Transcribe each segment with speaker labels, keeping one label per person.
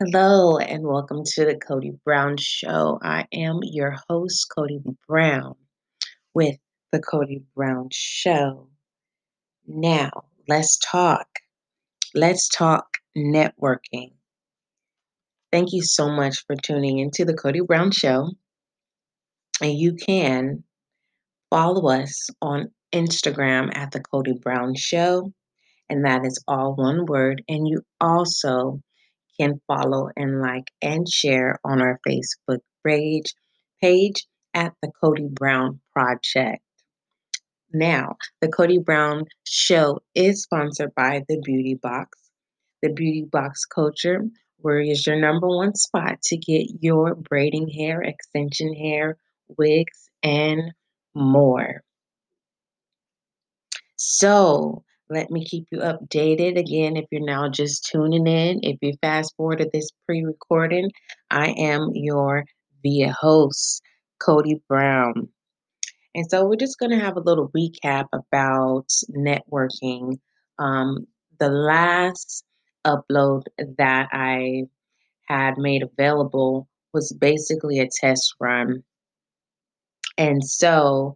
Speaker 1: Hello and welcome to the Cody Brown Show. I am your host, Cody Brown, with the Cody Brown Show. Now, let's talk. Let's talk networking. Thank you so much for tuning into the Cody Brown Show. And you can follow us on Instagram at the Cody Brown Show, and that is all one word. And you also can follow and like and share on our Facebook page page at the Cody Brown Project. Now, the Cody Brown Show is sponsored by the Beauty Box. The Beauty Box Culture, where is your number one spot to get your braiding hair, extension hair, wigs, and more. So, let me keep you updated. Again, if you're now just tuning in, if you fast forward to this pre recording, I am your via host, Cody Brown. And so we're just going to have a little recap about networking. Um, the last upload that I had made available was basically a test run. And so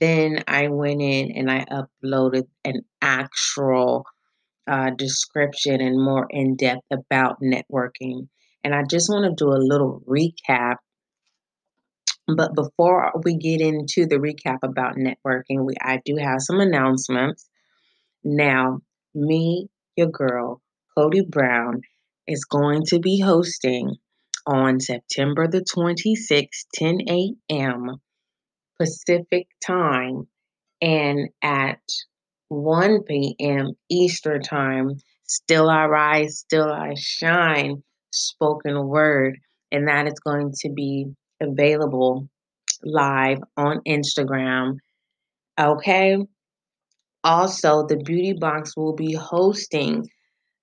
Speaker 1: then I went in and I uploaded an actual uh, description and more in depth about networking. And I just want to do a little recap. But before we get into the recap about networking, we I do have some announcements. Now, me, your girl, Cody Brown, is going to be hosting on September the 26th, 10 a.m. Pacific time and at 1 p.m. Eastern time, Still I Rise, Still I Shine spoken word. And that is going to be available live on Instagram. Okay. Also, the Beauty Box will be hosting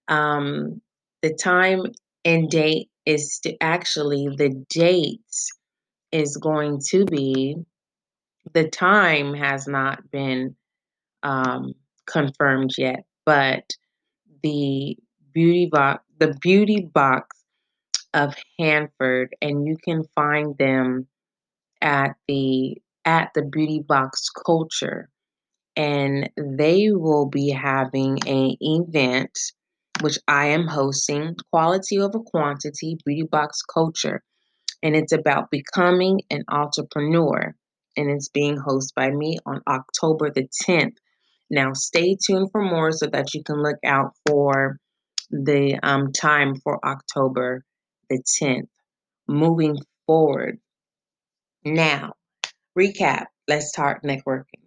Speaker 1: um, the time and date is actually the dates is going to be the time has not been um, confirmed yet, but the beauty box, the beauty box of Hanford, and you can find them at the at the beauty box culture, and they will be having an event which I am hosting, quality over quantity, beauty box culture, and it's about becoming an entrepreneur and it's being hosted by me on October the 10th. Now, stay tuned for more so that you can look out for the um, time for October the 10th. Moving forward. Now, recap. Let's start networking.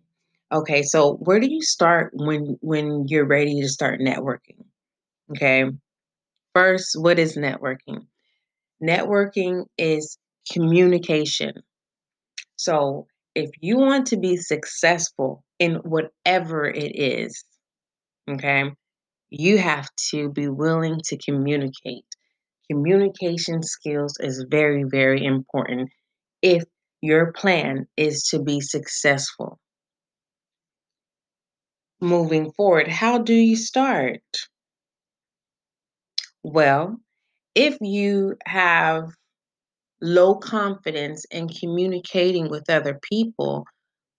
Speaker 1: Okay, so where do you start when when you're ready to start networking? Okay. First, what is networking? Networking is communication. So, if you want to be successful in whatever it is, okay, you have to be willing to communicate. Communication skills is very, very important if your plan is to be successful. Moving forward, how do you start? Well, if you have low confidence in communicating with other people,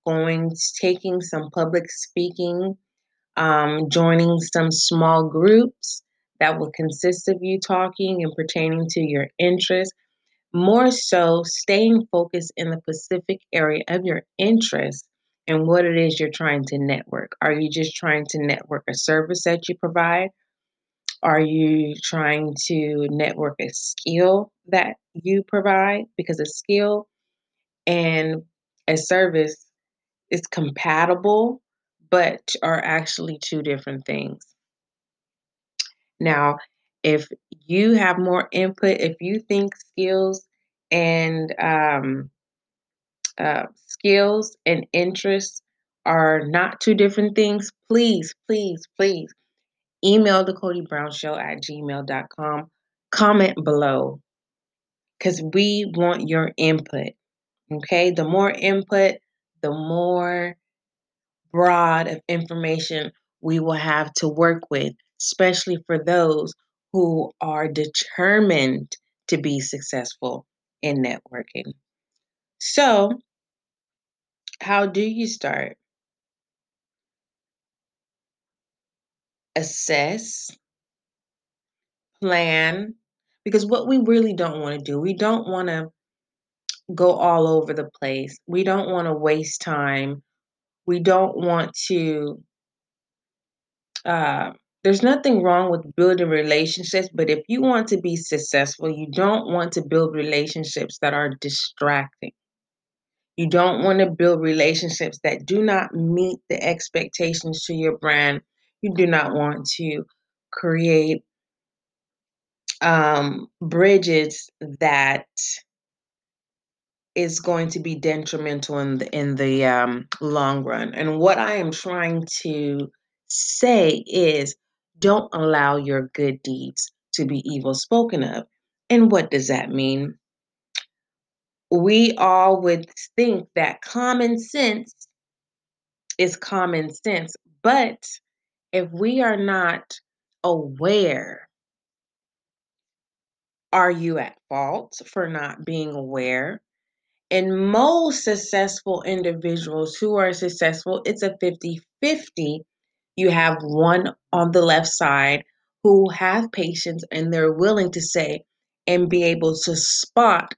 Speaker 1: going taking some public speaking, um, joining some small groups that will consist of you talking and pertaining to your interests. More so, staying focused in the specific area of your interest and what it is you're trying to network. Are you just trying to network a service that you provide? Are you trying to network a skill that you provide? Because a skill and a service is compatible, but are actually two different things. Now, if you have more input, if you think skills and um, uh, skills and interests are not two different things, please, please, please email the Cody Brown Show at gmail.com. Comment below because we want your input. Okay, the more input, the more broad of information we will have to work with, especially for those who are determined to be successful in networking. So, how do you start? Assess, plan, because what we really don't want to do, we don't want to go all over the place. We don't want to waste time. We don't want to uh, there's nothing wrong with building relationships, but if you want to be successful, you don't want to build relationships that are distracting. You don't want to build relationships that do not meet the expectations to your brand. You do not want to create um, bridges that is going to be detrimental in the in the um, long run. And what I am trying to say is don't allow your good deeds to be evil spoken of. And what does that mean? We all would think that common sense is common sense, but if we are not aware, are you at fault for not being aware? And most successful individuals who are successful, it's a 50 50. You have one on the left side who have patience and they're willing to say and be able to spot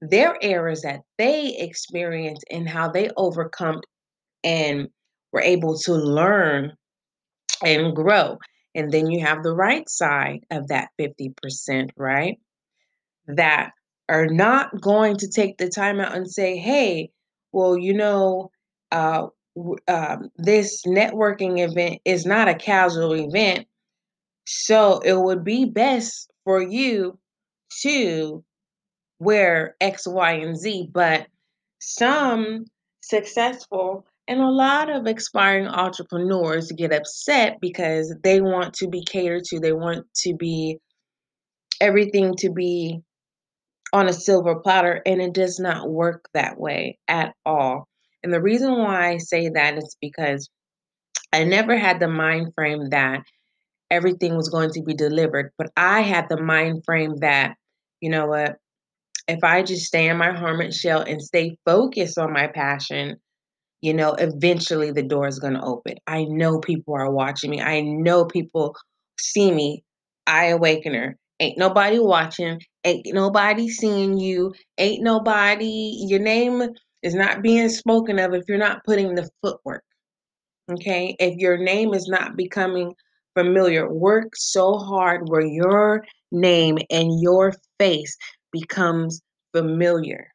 Speaker 1: their errors that they experience and how they overcome and were able to learn and grow. And then you have the right side of that 50%, right? That are not going to take the time out and say, hey, well, you know, uh, um, this networking event is not a casual event. So it would be best for you to wear X, Y, and Z. But some successful and a lot of aspiring entrepreneurs get upset because they want to be catered to, they want to be everything to be on a silver platter, and it does not work that way at all. And the reason why I say that is because I never had the mind frame that everything was going to be delivered, but I had the mind frame that, you know what, if I just stay in my hermit shell and stay focused on my passion, you know, eventually the door is going to open. I know people are watching me. I know people see me. I awakener. Ain't nobody watching. Ain't nobody seeing you. Ain't nobody, your name is not being spoken of if you're not putting the footwork. Okay. If your name is not becoming familiar, work so hard where your name and your face becomes familiar.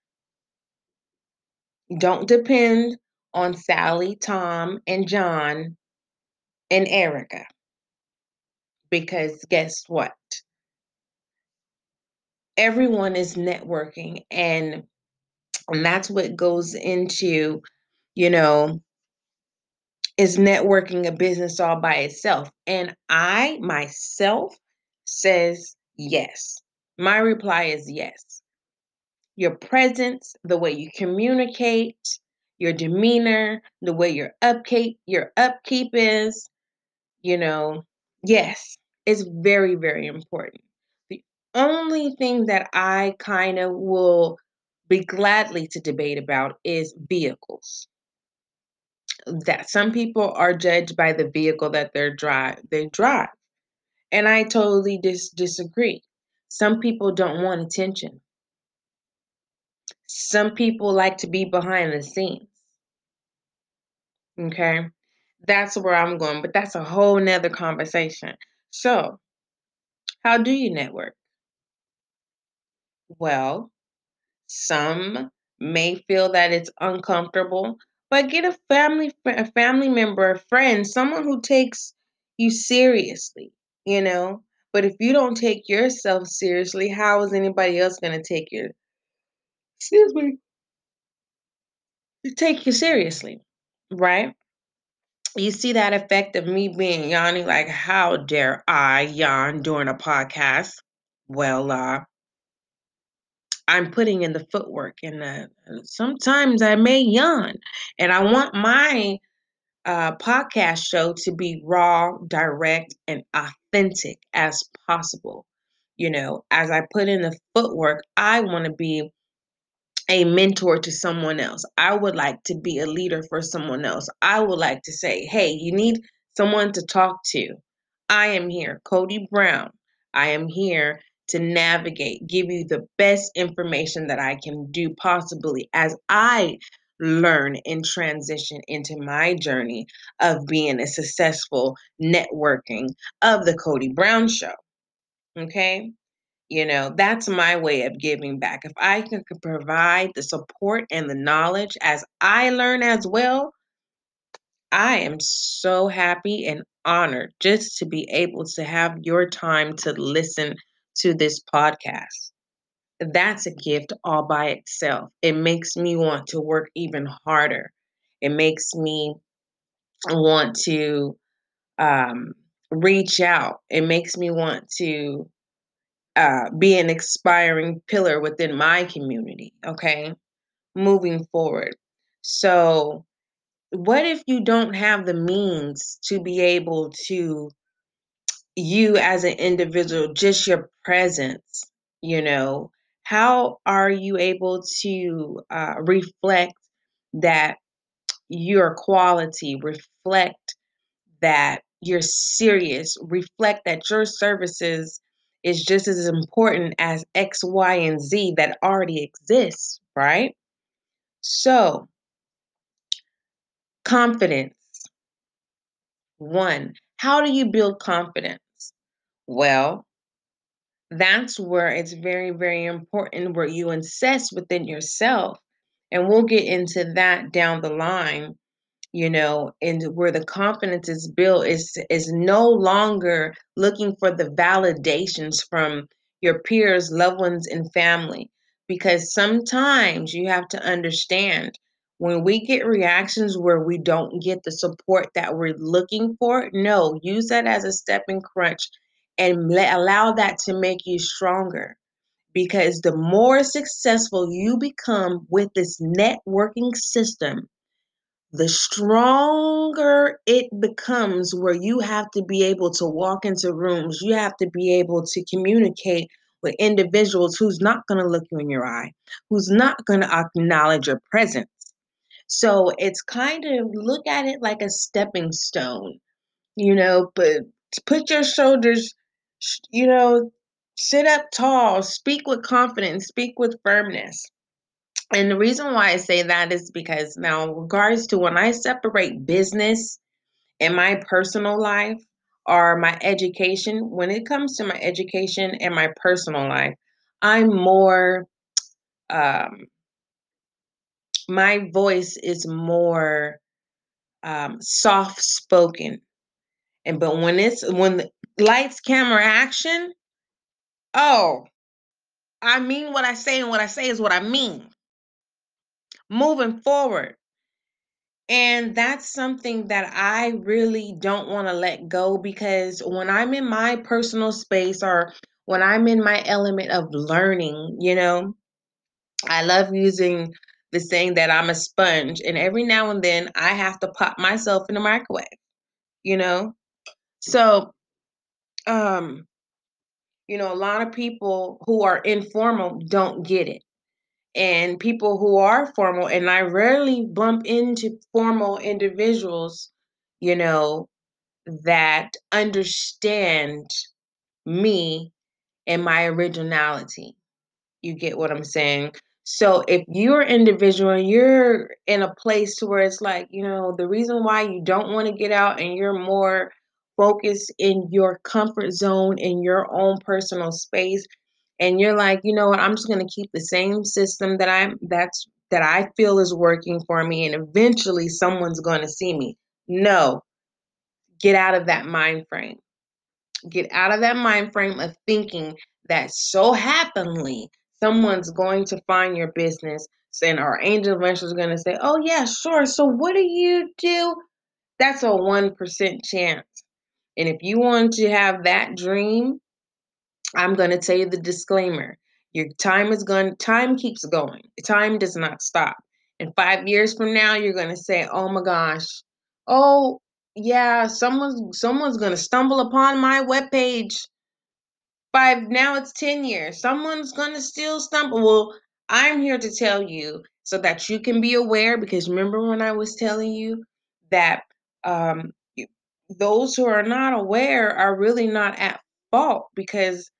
Speaker 1: Don't depend on Sally, Tom, and John and Erica. Because guess what? Everyone is networking and and that's what goes into, you know, is networking a business all by itself? And I myself says yes. My reply is yes. Your presence, the way you communicate, your demeanor, the way your upkeep, your upkeep is, you know, yes, it's very, very important. The only thing that I kind of will be gladly to debate about is vehicles. That some people are judged by the vehicle that they're drive they drive. And I totally dis- disagree. Some people don't want attention. Some people like to be behind the scenes. Okay. That's where I'm going, but that's a whole nother conversation. So, how do you network? Well, some may feel that it's uncomfortable, but get a family a family member, a friend, someone who takes you seriously, you know? But if you don't take yourself seriously, how is anybody else going to take you? Excuse me. Take you seriously, right? You see that effect of me being yawning, like, how dare I yawn during a podcast? Well, uh, I'm putting in the footwork, and uh, sometimes I may yawn, and I want my uh, podcast show to be raw, direct, and authentic as possible. You know, as I put in the footwork, I want to be a mentor to someone else. I would like to be a leader for someone else. I would like to say, hey, you need someone to talk to. I am here, Cody Brown. I am here to navigate, give you the best information that I can do possibly as I learn and transition into my journey of being a successful networking of the Cody Brown Show. Okay. You know, that's my way of giving back. If I can provide the support and the knowledge as I learn as well, I am so happy and honored just to be able to have your time to listen to this podcast. That's a gift all by itself. It makes me want to work even harder. It makes me want to um, reach out. It makes me want to uh, be an expiring pillar within my community. Okay. Moving forward. So, what if you don't have the means to be able to, you as an individual, just your presence, you know, how are you able to uh, reflect that your quality, reflect that you're serious, reflect that your services is just as important as X, Y, and Z that already exists, right? So, confidence. One, how do you build confidence? Well, that's where it's very, very important where you assess within yourself. And we'll get into that down the line you know and where the confidence is built is is no longer looking for the validations from your peers loved ones and family. Because sometimes you have to understand when we get reactions where we don't get the support that we're looking for no use that as a stepping crunch and let, allow that to make you stronger. Because the more successful you become with this networking system the stronger it becomes where you have to be able to walk into rooms you have to be able to communicate with individuals who's not going to look you in your eye who's not going to acknowledge your presence. So it's kind of look at it like a stepping stone you know but put your shoulders you know sit up tall speak with confidence speak with firmness and the reason why I say that is because now, in regards to when I separate business and my personal life or my education, when it comes to my education and my personal life, I'm more, um, my voice is more um, soft spoken. And but when it's when the lights, camera, action, oh, I mean what I say, and what I say is what I mean. Moving forward, And that's something that I really don't want to let go because when I'm in my personal space or when I'm in my element of learning, you know, I love using the saying that I'm a sponge. And every now and then I have to pop myself in the microwave, you know? So, um, you know, a lot of people who are informal don't get it and people who are formal and i rarely bump into formal individuals you know that understand me and my originality. You get what i'm saying? So if you're individual and you're in a place to where it's like you know the reason why you don't want to get out and you're more focused in your comfort zone in your own personal space and you're like, you know what, I'm just gonna keep the same system that I'm that's that I feel is working for me, and eventually someone's gonna see me. No, get out of that mind frame. Get out of that mind frame of thinking that so happenly someone's going to find your business and our angel investor is going to say, Oh, yeah, sure. So, what do you do? That's a 1% chance. And if you want to have that dream, I'm going to tell you the disclaimer. Your time is going time keeps going. Time does not stop. And 5 years from now you're going to say, "Oh my gosh, oh yeah, someone's someone's gonna stumble upon my webpage. Five now it's 10 years. Someone's gonna still stumble. Well, I'm here to tell you so that you can be aware because remember when I was telling you that um those who are not aware are really not at fault because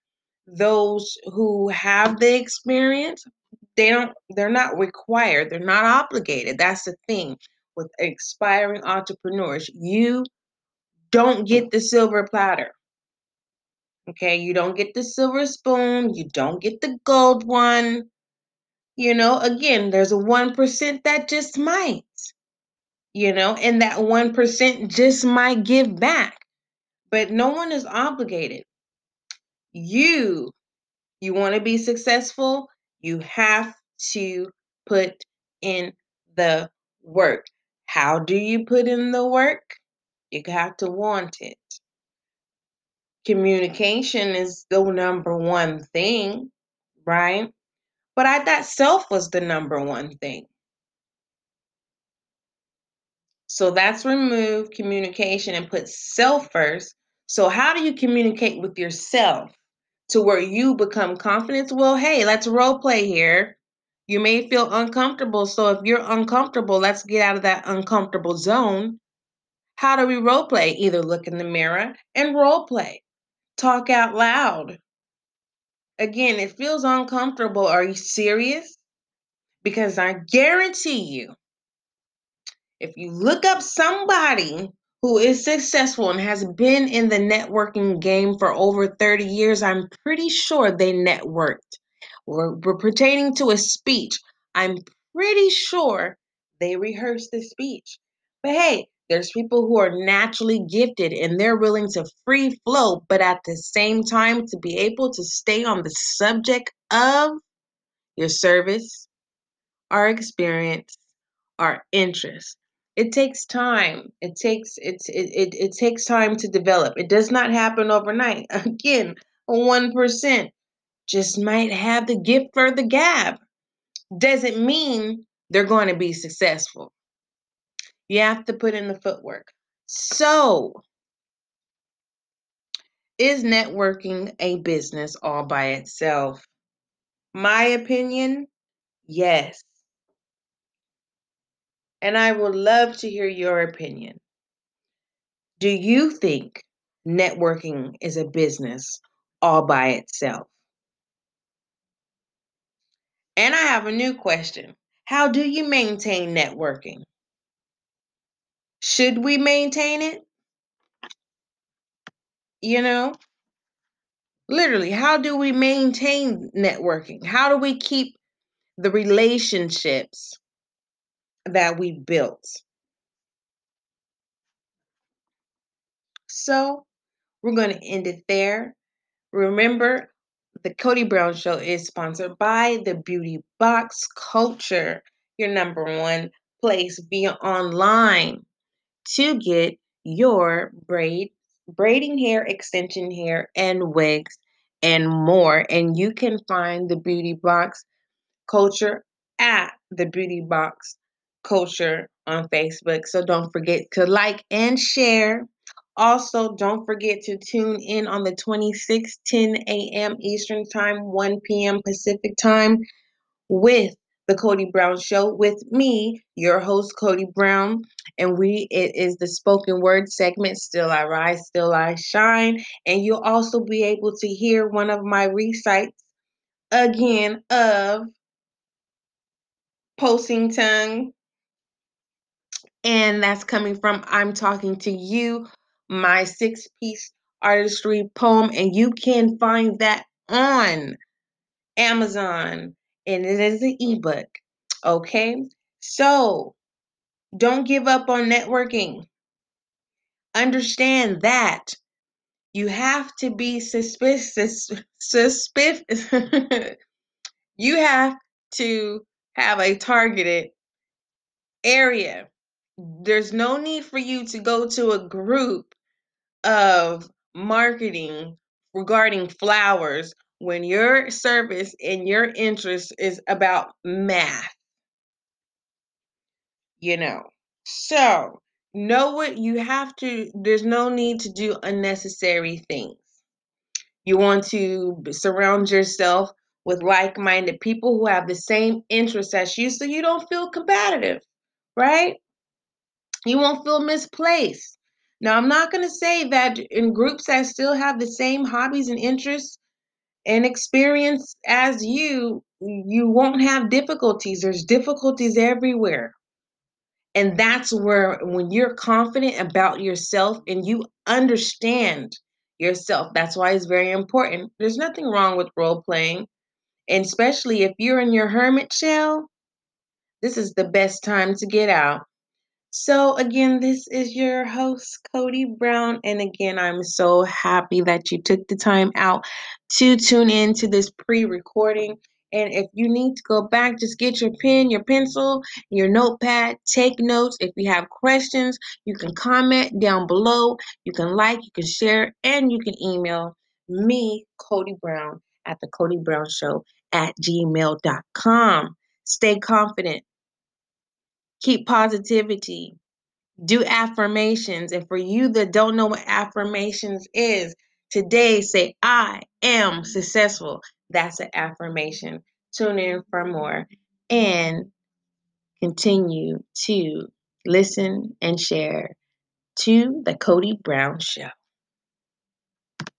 Speaker 1: those who have the experience they don't they're not required they're not obligated. That's the thing with expiring entrepreneurs. You don't get the silver platter okay? You don't get the silver spoon you don't get the gold one. You know again there's a 1% that just might you know and that 1% just might give back but no one is obligated you you want to be successful you have to put in the work. How do you put in the work? You have to want it. Communication is the number one thing right? But i thought self was the number one thing. So that's remove communication and put self first. So how do you communicate with yourself to where you become confident. Well, hey, let's role play here. You may feel uncomfortable. So if you're uncomfortable, let's get out of that uncomfortable zone. How do we role play? Either look in the mirror and role play, talk out loud. Again, it feels uncomfortable. Are you serious? Because I guarantee you, if you look up somebody who is successful and has been in the networking game for over 30 years, I'm pretty sure they networked. We're, pertaining to a speech. I'm pretty sure they rehearsed the speech. But hey, there's people who are naturally gifted and they're willing to free flow, but at the same time, to be able to stay on the subject of your service, our experience, our interest it takes time. It takes it's it, it, it takes time to develop. It does not happen overnight. Again 1% just might have the gift for the gab. Doesn't mean they're going to be successful. You have to put in the footwork. So is networking a business all by itself? My opinion yes and i would love to hear your opinion Do you think networking is a business all by itself? And I have a new question. How do you maintain networking? Should we maintain it? You know, literally, how do we maintain networking? How do we keep the relationships that we built? So, we're going to end it there. Remember, the Cody Brown Show is sponsored by the Beauty Box Culture, your number one place via online to get your braid, braiding hair, extension hair, and wigs and more. And you can find the Beauty Box Culture at the Beauty Box Culture on Facebook. So don't forget to like and share. Also, don't forget to tune in on the 26th, 10 a.m. Eastern Time, 1 p.m. Pacific Time with the Cody Brown Show with me, your host Cody Brown, and we it is the spoken word segment. Still I rise, still I shine, and you'll also be able to hear one of my recites again of Posting Tongue, and that's coming from I'm talking to you, my six piece artistry poem, and you can find that on Amazon, and it is an ebook. Okay, so don't give up on networking. Understand that you have to be suspicious. Suspicious. you have to have a targeted area. There's no need for you to go to a group of marketing regarding flowers when your service and your interest is about math. You know, so know what you have to, there's no need to do unnecessary things. You want to surround yourself with like minded people who have the same interests as you so you don't feel competitive, right? You won't feel misplaced. Now, I'm not going to say that in groups that still have the same hobbies and interests and experience as you, you won't have difficulties. There's difficulties everywhere. And that's where, when you're confident about yourself and you understand yourself, that's why it's very important. There's nothing wrong with role playing. And especially if you're in your hermit shell, this is the best time to get out. So, again, this is your host, Cody Brown. And again, I'm so happy that you took the time out to tune in to this pre recording. And if you need to go back, just get your pen, your pencil, your notepad, take notes. If you have questions, you can comment down below. You can like, you can share, and you can email me, Cody Brown, at the Cody Brown Show at gmail.com. Stay confident keep positivity. Do affirmations and for you that don't know what affirmations is today say i am successful. That's an affirmation. Tune in for more and continue to listen and share to the cody brown show